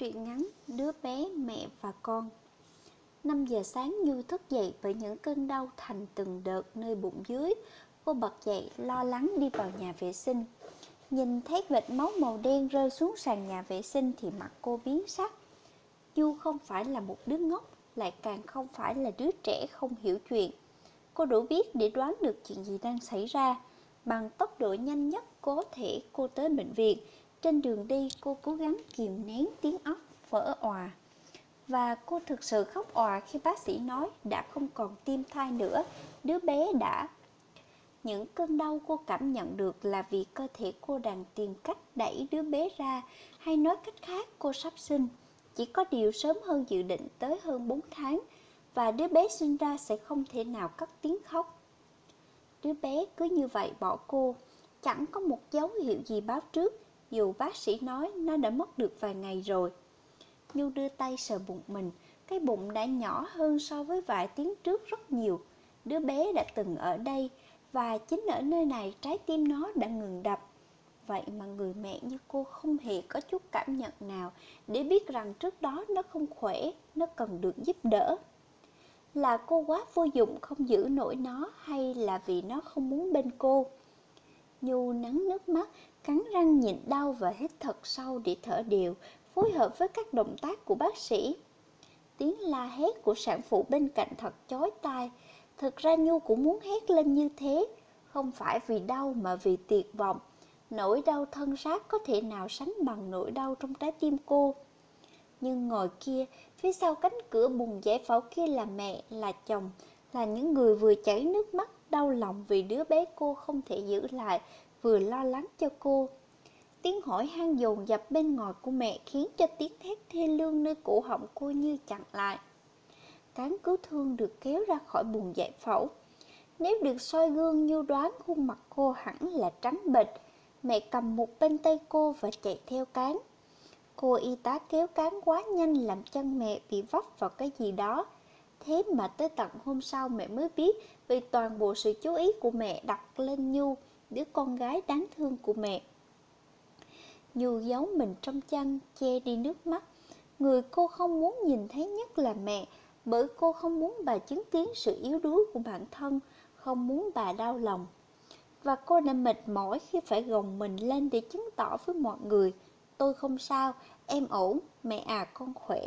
Truyện ngắn Đứa bé, mẹ và con 5 giờ sáng Như thức dậy bởi những cơn đau thành từng đợt nơi bụng dưới. Cô bật dậy lo lắng đi vào nhà vệ sinh. Nhìn thấy vệt máu màu đen rơi xuống sàn nhà vệ sinh thì mặt cô biến sắc. Du không phải là một đứa ngốc, lại càng không phải là đứa trẻ không hiểu chuyện. Cô đủ biết để đoán được chuyện gì đang xảy ra. Bằng tốc độ nhanh nhất có thể cô tới bệnh viện. Trên đường đi cô cố gắng kìm nén tiếng óc vỡ òa. Và cô thực sự khóc òa khi bác sĩ nói đã không còn tim thai nữa, đứa bé đã. Những cơn đau cô cảm nhận được là vì cơ thể cô đang tìm cách đẩy đứa bé ra, hay nói cách khác cô sắp sinh. Chỉ có điều sớm hơn dự định tới hơn 4 tháng, và đứa bé sinh ra sẽ không thể nào cất tiếng khóc. Đứa bé cứ như vậy bỏ cô, chẳng có một dấu hiệu gì báo trước, dù bác sĩ nói nó đã mất được vài ngày rồi. Nhu đưa tay sờ bụng mình, cái bụng đã nhỏ hơn so với vài tiếng trước rất nhiều. Đứa bé đã từng ở đây, và chính ở nơi này trái tim nó đã ngừng đập. Vậy mà người mẹ như cô không hề có chút cảm nhận nào để biết rằng trước đó nó không khỏe, nó cần được giúp đỡ. Là cô quá vô dụng không giữ nổi nó hay là vì nó không muốn bên cô? Nhu nắng nước mắt, cắn răng nhịn đau và hít thật sâu để thở đều, phối hợp với các động tác của bác sĩ. Tiếng la hét của sản phụ bên cạnh thật chói tai. Thực ra Nhu cũng muốn hét lên như thế, không phải vì đau mà vì tuyệt vọng. Nỗi đau thân xác có thể nào sánh bằng nỗi đau trong trái tim cô. Nhưng ngồi kia, phía sau cánh cửa bùng giải phẫu kia là mẹ, là chồng, là những người vừa chảy nước mắt đau lòng vì đứa bé cô không thể giữ lại, vừa lo lắng cho cô. Tiếng hỏi han dồn dập bên ngoài của mẹ khiến cho tiếng thét thê lương nơi cổ họng cô như chặn lại. Cán cứu thương được kéo ra khỏi buồng giải phẫu. Nếu được soi gương như đoán khuôn mặt cô hẳn là trắng bệch, mẹ cầm một bên tay cô và chạy theo cán. Cô y tá kéo cán quá nhanh làm chân mẹ bị vấp vào cái gì đó. Thế mà tới tận hôm sau mẹ mới biết vì toàn bộ sự chú ý của mẹ đặt lên Nhu, đứa con gái đáng thương của mẹ. dù giấu mình trong chăn, che đi nước mắt. Người cô không muốn nhìn thấy nhất là mẹ, bởi cô không muốn bà chứng kiến sự yếu đuối của bản thân, không muốn bà đau lòng. Và cô đã mệt mỏi khi phải gồng mình lên để chứng tỏ với mọi người, tôi không sao, em ổn, mẹ à con khỏe.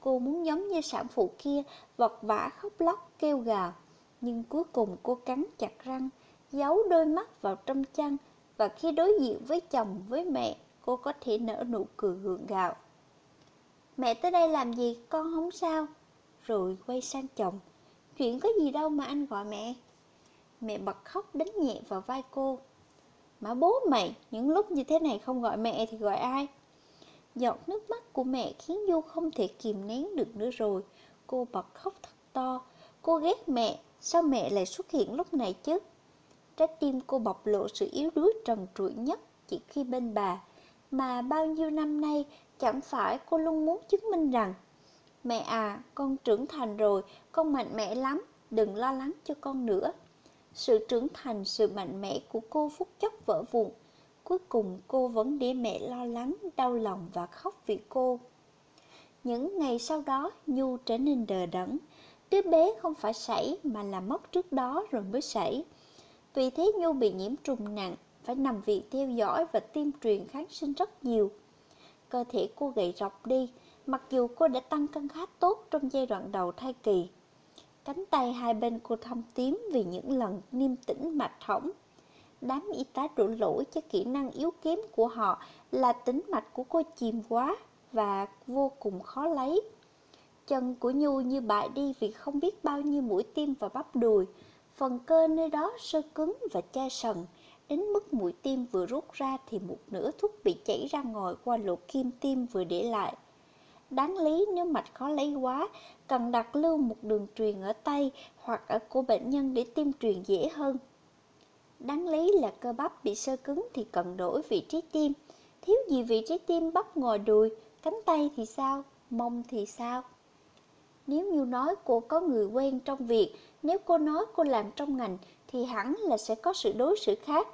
Cô muốn giống như sản phụ kia, vật vã khóc lóc, kêu gào. Nhưng cuối cùng cô cắn chặt răng, giấu đôi mắt vào trong chăn, và khi đối diện với chồng, với mẹ, cô có thể nở nụ cười gượng gạo. Mẹ tới đây làm gì, con không sao. Rồi quay sang chồng, chuyện có gì đâu mà anh gọi mẹ. Mẹ bật khóc đánh nhẹ vào vai cô. Mà bố mày, những lúc như thế này không gọi mẹ thì gọi ai? Giọt nước mắt của mẹ khiến Du không thể kìm nén được nữa rồi. Cô bật khóc thật to. Cô ghét mẹ, sao mẹ lại xuất hiện lúc này chứ? Trái tim cô bộc lộ sự yếu đuối trần trụi nhất chỉ khi bên bà mà bao nhiêu năm nay chẳng phải cô luôn muốn chứng minh rằng Mẹ à, con trưởng thành rồi, con mạnh mẽ lắm, đừng lo lắng cho con nữa. Sự trưởng thành, sự mạnh mẽ của cô phút chốc vỡ vụn. Cuối cùng cô vẫn để mẹ lo lắng, đau lòng và khóc vì cô. Những ngày sau đó, Nhu trở nên đờ đẫn. Đứa bé không phải sảy mà là mất trước đó rồi mới sảy. Vì thế Nhu bị nhiễm trùng nặng, phải nằm viện theo dõi và tiêm truyền kháng sinh rất nhiều. Cơ thể cô gầy rọc đi, mặc dù cô đã tăng cân khá tốt trong giai đoạn đầu thai kỳ. Cánh tay hai bên cô thâm tím vì những lần niêm tĩnh mạch hỏng. Đám y tá đổ lỗi cho kỹ năng yếu kém của họ là tính mạch của cô chìm quá và vô cùng khó lấy. Chân của Nhu như bại đi vì không biết bao nhiêu mũi tim và bắp đùi. Phần cơ nơi đó sơ cứng và chai sần. Đến mức mũi tim vừa rút ra thì một nửa thuốc bị chảy ra ngoài qua lỗ kim tim vừa để lại. Đáng lý nếu mạch khó lấy quá, cần đặt lưu một đường truyền ở tay hoặc ở cổ bệnh nhân để tiêm truyền dễ hơn. Đáng lý là cơ bắp bị sơ cứng thì cần đổi vị trí tim. Thiếu gì vị trí tim bắp ngồi đùi, cánh tay thì sao, mông thì sao? Nếu như nói cô có người quen trong việc, nếu cô nói cô làm trong ngành thì hẳn là sẽ có sự đối xử khác.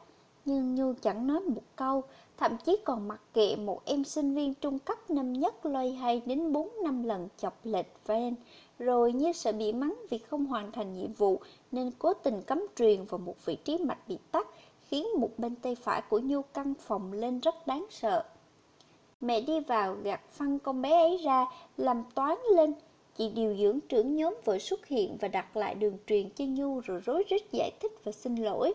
Nhưng Nhu chẳng nói một câu, thậm chí còn mặc kệ một em sinh viên trung cấp năm nhất loay hay đến 4 năm lần chọc lệch van, rồi như sợ bị mắng vì không hoàn thành nhiệm vụ nên cố tình cắm truyền vào một vị trí mạch bị tắc, khiến một bên tay phải của Nhu căng phòng lên rất đáng sợ. Mẹ đi vào gạt phăng con bé ấy ra, làm toán lên. Chị điều dưỡng trưởng nhóm vội xuất hiện và đặt lại đường truyền cho Nhu rồi rối rít giải thích và xin lỗi.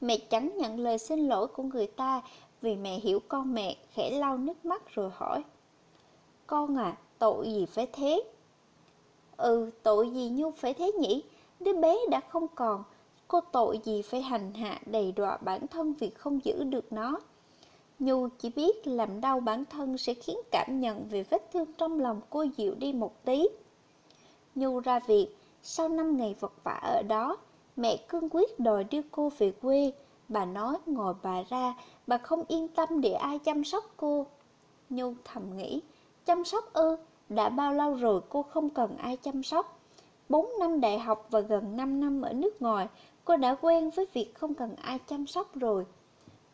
Mẹ chẳng nhận lời xin lỗi của người ta vì mẹ hiểu con mẹ, khẽ lau nước mắt rồi hỏi. Con à, tội gì phải thế? Ừ, tội gì Nhu phải thế nhỉ? Đứa bé đã không còn, cô tội gì phải hành hạ đầy đọa bản thân vì không giữ được nó. Nhu chỉ biết làm đau bản thân sẽ khiến cảm nhận về vết thương trong lòng cô dịu đi một tí. Nhu ra việc, sau 5 ngày vật vả ở đó, mẹ cương quyết đòi đưa cô về quê. Bà nói ngồi bà ra, bà không yên tâm để ai chăm sóc cô. Nhu thầm nghĩ, chăm sóc ư, đã bao lâu rồi cô không cần ai chăm sóc. 4 năm đại học và gần 5 năm ở nước ngoài, cô đã quen với việc không cần ai chăm sóc rồi.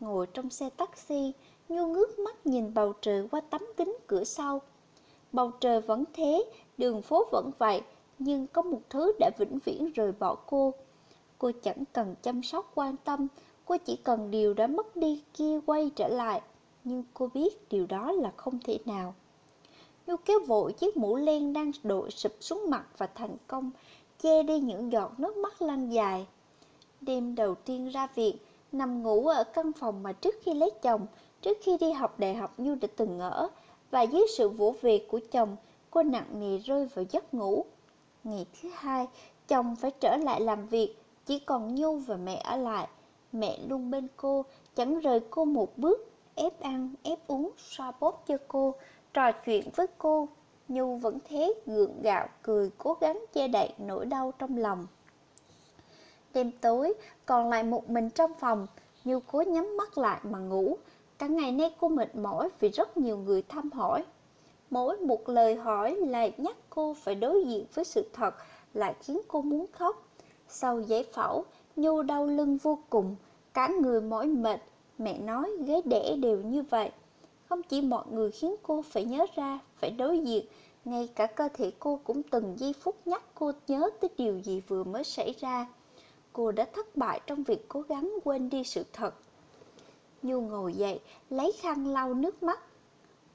Ngồi trong xe taxi, Nhu ngước mắt nhìn bầu trời qua tấm kính cửa sau. Bầu trời vẫn thế, đường phố vẫn vậy, nhưng có một thứ đã vĩnh viễn rời bỏ cô. Cô chẳng cần chăm sóc quan tâm, cô chỉ cần điều đã mất đi kia quay trở lại. Nhưng cô biết điều đó là không thể nào. Nhu kéo vội chiếc mũ len đang đội sụp xuống mặt và thành công, che đi những giọt nước mắt lăn dài. Đêm đầu tiên ra viện, nằm ngủ ở căn phòng mà trước khi lấy chồng, trước khi đi học đại học Nhu đã từng ở, và dưới sự vỗ về của chồng, cô nặng nề rơi vào giấc ngủ. Ngày thứ hai, chồng phải trở lại làm việc, chỉ còn Nhu và mẹ ở lại. Mẹ luôn bên cô, chẳng rời cô một bước, ép ăn, ép uống, xoa bóp cho cô, trò chuyện với cô. Nhu vẫn thế gượng gạo, cười cố gắng che đậy nỗi đau trong lòng. Đêm tối, còn lại một mình trong phòng, Nhu cố nhắm mắt lại mà ngủ. Cả ngày nay cô mệt mỏi vì rất nhiều người thăm hỏi. Mỗi một lời hỏi lại nhắc cô phải đối diện với sự thật, lại khiến cô muốn khóc. Sau giải phẫu, Nhu đau lưng vô cùng, cả người mỏi mệt. Mẹ nói ghế đẻ đều như vậy. Không chỉ mọi người khiến cô phải nhớ ra, phải đối diện, ngay cả cơ thể cô cũng từng giây phút nhắc cô nhớ tới điều gì vừa mới xảy ra cô đã thất bại trong việc cố gắng quên đi sự thật. Nhu ngồi dậy, lấy khăn lau nước mắt.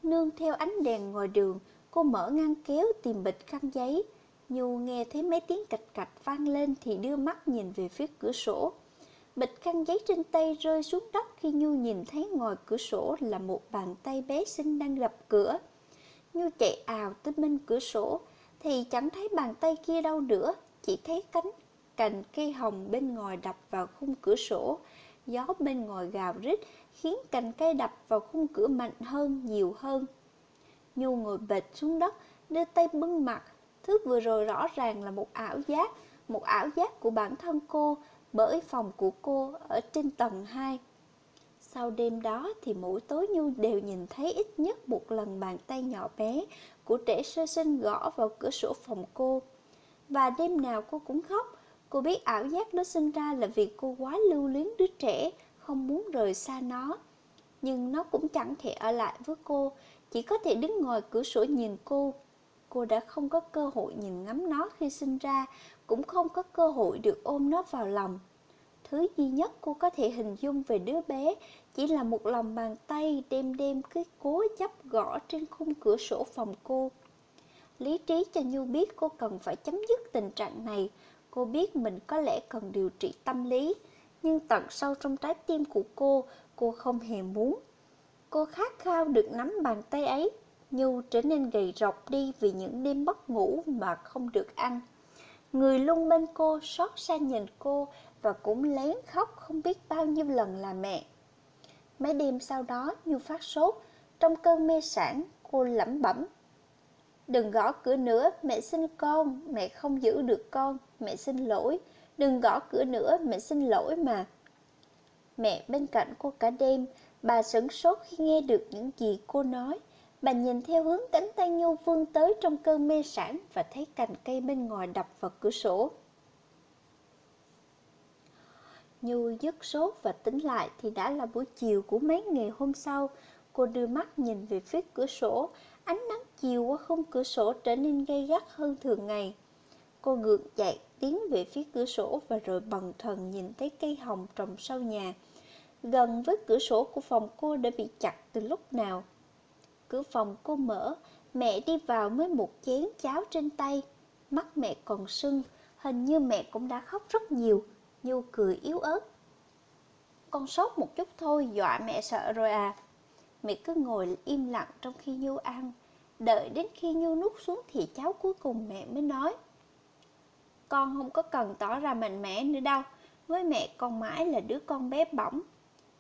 Nương theo ánh đèn ngoài đường, cô mở ngăn kéo tìm bịch khăn giấy. Nhu nghe thấy mấy tiếng cạch cạch vang lên thì đưa mắt nhìn về phía cửa sổ. Bịch khăn giấy trên tay rơi xuống đất khi Nhu nhìn thấy ngoài cửa sổ là một bàn tay bé xinh đang gập cửa. Nhu chạy ào tới bên cửa sổ thì chẳng thấy bàn tay kia đâu nữa, chỉ thấy cánh cành cây hồng bên ngoài đập vào khung cửa sổ. Gió bên ngoài gào rít khiến cành cây đập vào khung cửa mạnh hơn, nhiều hơn. Nhu ngồi bệt xuống đất, đưa tay bưng mặt. Thứ vừa rồi rõ ràng là một ảo giác, một ảo giác của bản thân cô bởi phòng của cô ở trên tầng 2. Sau đêm đó thì mỗi tối Nhu đều nhìn thấy ít nhất một lần bàn tay nhỏ bé của trẻ sơ sinh gõ vào cửa sổ phòng cô. Và đêm nào cô cũng khóc, Cô biết ảo giác nó sinh ra là vì cô quá lưu luyến đứa trẻ, không muốn rời xa nó. Nhưng nó cũng chẳng thể ở lại với cô, chỉ có thể đứng ngoài cửa sổ nhìn cô. Cô đã không có cơ hội nhìn ngắm nó khi sinh ra, cũng không có cơ hội được ôm nó vào lòng. Thứ duy nhất cô có thể hình dung về đứa bé chỉ là một lòng bàn tay đêm đêm cứ cố chấp gõ trên khung cửa sổ phòng cô. Lý trí cho Nhu biết cô cần phải chấm dứt tình trạng này, Cô biết mình có lẽ cần điều trị tâm lý, nhưng tận sâu trong trái tim của cô, cô không hề muốn. Cô khát khao được nắm bàn tay ấy, Nhu trở nên gầy rộc đi vì những đêm mất ngủ mà không được ăn. Người luôn bên cô xót xa nhìn cô và cũng lén khóc không biết bao nhiêu lần là mẹ. Mấy đêm sau đó Nhu phát sốt, trong cơn mê sản cô lẩm bẩm Đừng gõ cửa nữa, mẹ xin con, mẹ không giữ được con, mẹ xin lỗi. Đừng gõ cửa nữa, mẹ xin lỗi mà. Mẹ bên cạnh cô cả đêm, bà sửng sốt khi nghe được những gì cô nói. Bà nhìn theo hướng cánh tay Nhu vương tới trong cơn mê sản và thấy cành cây bên ngoài đập vào cửa sổ. Nhu dứt sốt và tính lại thì đã là buổi chiều của mấy ngày hôm sau. Cô đưa mắt nhìn về phía cửa sổ, ánh nắng chiều qua khung cửa sổ trở nên gay gắt hơn thường ngày. Cô gượng dậy, tiến về phía cửa sổ và rồi bần thần nhìn thấy cây hồng trồng sau nhà. Gần với cửa sổ của phòng cô đã bị chặt từ lúc nào. Cửa phòng cô mở, mẹ đi vào với một chén cháo trên tay. Mắt mẹ còn sưng, hình như mẹ cũng đã khóc rất nhiều. Nhu cười yếu ớt. Con sốt một chút thôi, dọa mẹ sợ rồi à. Mẹ cứ ngồi im lặng trong khi Nhu ăn. Đợi đến khi Nhu nuốt xuống thì cháu cuối cùng mẹ mới nói. Con không có cần tỏ ra mạnh mẽ nữa đâu. Với mẹ con mãi là đứa con bé bỏng.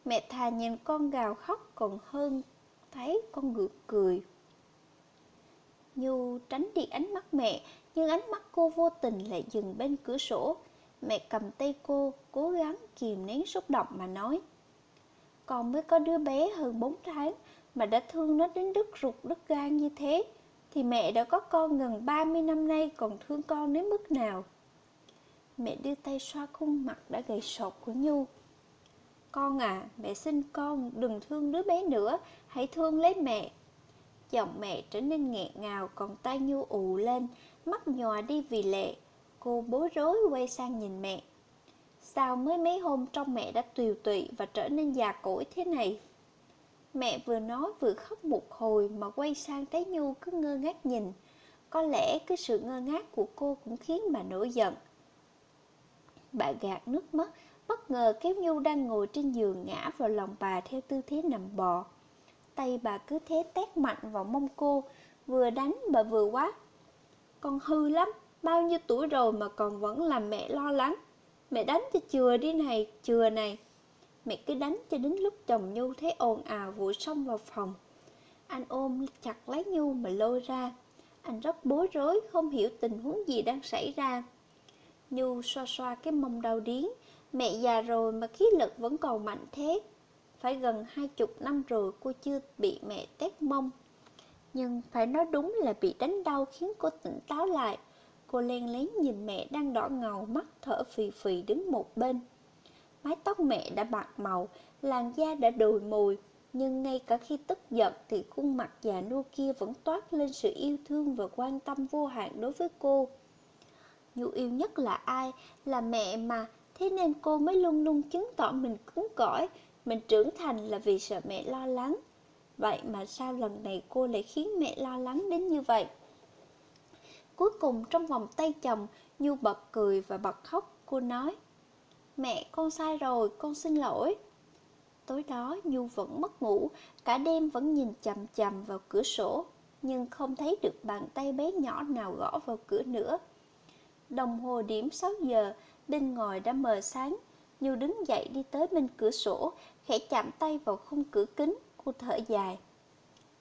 Mẹ thà nhìn con gào khóc còn hơn thấy con gượng cười. Nhu tránh đi ánh mắt mẹ, nhưng ánh mắt cô vô tình lại dừng bên cửa sổ. Mẹ cầm tay cô, cố gắng kìm nén xúc động mà nói. Con mới có đứa bé hơn 4 tháng mà đã thương nó đến đứt ruột đứt gan như thế, thì mẹ đã có con gần 30 năm nay còn thương con đến mức nào? Mẹ đưa tay xoa khuôn mặt đã gầy sột của Nhu. Con à, mẹ xin con đừng thương đứa bé nữa, hãy thương lấy mẹ. Giọng mẹ trở nên nghẹn ngào, còn tay Nhu ù lên, mắt nhòa đi vì lệ. Cô bối rối quay sang nhìn mẹ. Sao mới mấy hôm trong mẹ đã tiều tụy và trở nên già cỗi thế này? Mẹ vừa nói vừa khóc một hồi mà quay sang thấy Nhu cứ ngơ ngác nhìn. Có lẽ cái sự ngơ ngác của cô cũng khiến bà nổi giận. Bà gạt nước mắt, bất ngờ kéo Nhu đang ngồi trên giường ngã vào lòng bà theo tư thế nằm bò. Tay bà cứ thế tét mạnh vào mông cô, vừa đánh bà vừa quát. Con hư lắm, bao nhiêu tuổi rồi mà còn vẫn làm mẹ lo lắng. Mẹ đánh cho chừa đi này, chừa này. Mẹ cứ đánh cho đến lúc chồng Nhu thấy ồn ào vội xông vào phòng. Anh ôm chặt lấy Nhu mà lôi ra. Anh rất bối rối, không hiểu tình huống gì đang xảy ra. Nhu xoa xoa cái mông đau điến. Mẹ già rồi mà khí lực vẫn còn mạnh thế. Phải gần hai chục năm rồi cô chưa bị mẹ tét mông. Nhưng phải nói đúng là bị đánh đau khiến cô tỉnh táo lại. Cô len lén nhìn mẹ đang đỏ ngầu mắt thở phì phì đứng một bên. Mái tóc mẹ đã bạc màu, làn da đã đồi mùi, nhưng ngay cả khi tức giận thì khuôn mặt già nua kia vẫn toát lên sự yêu thương và quan tâm vô hạn đối với cô. Nhu yêu nhất là ai? Là mẹ mà, thế nên cô mới luôn luôn chứng tỏ mình cứng cỏi, mình trưởng thành là vì sợ mẹ lo lắng. Vậy mà sao lần này cô lại khiến mẹ lo lắng đến như vậy? Cuối cùng trong vòng tay chồng, Nhu bật cười và bật khóc, cô nói Mẹ, con sai rồi, con xin lỗi. Tối đó Nhu vẫn mất ngủ, cả đêm vẫn nhìn chằm chằm vào cửa sổ, nhưng không thấy được bàn tay bé nhỏ nào gõ vào cửa nữa. Đồng hồ điểm 6 giờ, bên ngoài đã mờ sáng. Nhu đứng dậy đi tới bên cửa sổ, khẽ chạm tay vào khung cửa kính, cô thở dài.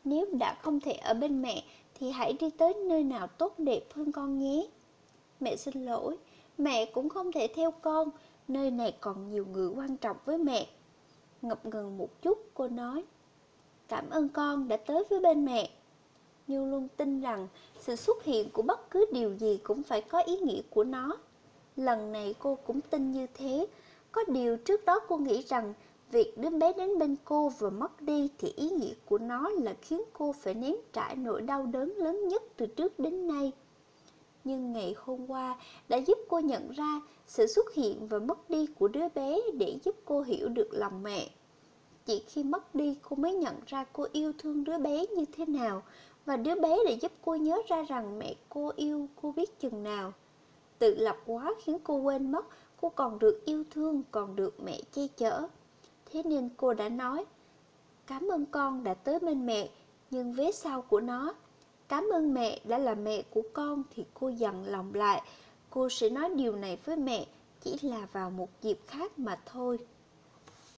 Nếu đã không thể ở bên mẹ, thì hãy đi tới nơi nào tốt đẹp hơn con nhé. Mẹ xin lỗi, mẹ cũng không thể theo con, nơi này còn nhiều người quan trọng với mẹ. Ngập ngừng một chút, cô nói, cảm ơn con đã tới với bên mẹ. Như luôn tin rằng sự xuất hiện của bất cứ điều gì cũng phải có ý nghĩa của nó. Lần này cô cũng tin như thế. Có điều trước đó cô nghĩ rằng việc đứa bé đến bên cô và mất đi thì ý nghĩa của nó là khiến cô phải nếm trải nỗi đau đớn lớn nhất từ trước đến nay. Nhưng ngày hôm qua đã giúp cô nhận ra sự xuất hiện và mất đi của đứa bé để giúp cô hiểu được lòng mẹ. Chỉ khi mất đi cô mới nhận ra cô yêu thương đứa bé như thế nào và đứa bé để giúp cô nhớ ra rằng mẹ cô yêu cô biết chừng nào. Tự lập quá khiến cô quên mất cô còn được yêu thương, còn được mẹ che chở. Thế nên cô đã nói, cảm ơn con đã tới bên mẹ, nhưng vế sau của nó, cảm ơn mẹ đã là mẹ của con thì cô dằn lòng lại. Cô sẽ nói điều này với mẹ, chỉ là vào một dịp khác mà thôi.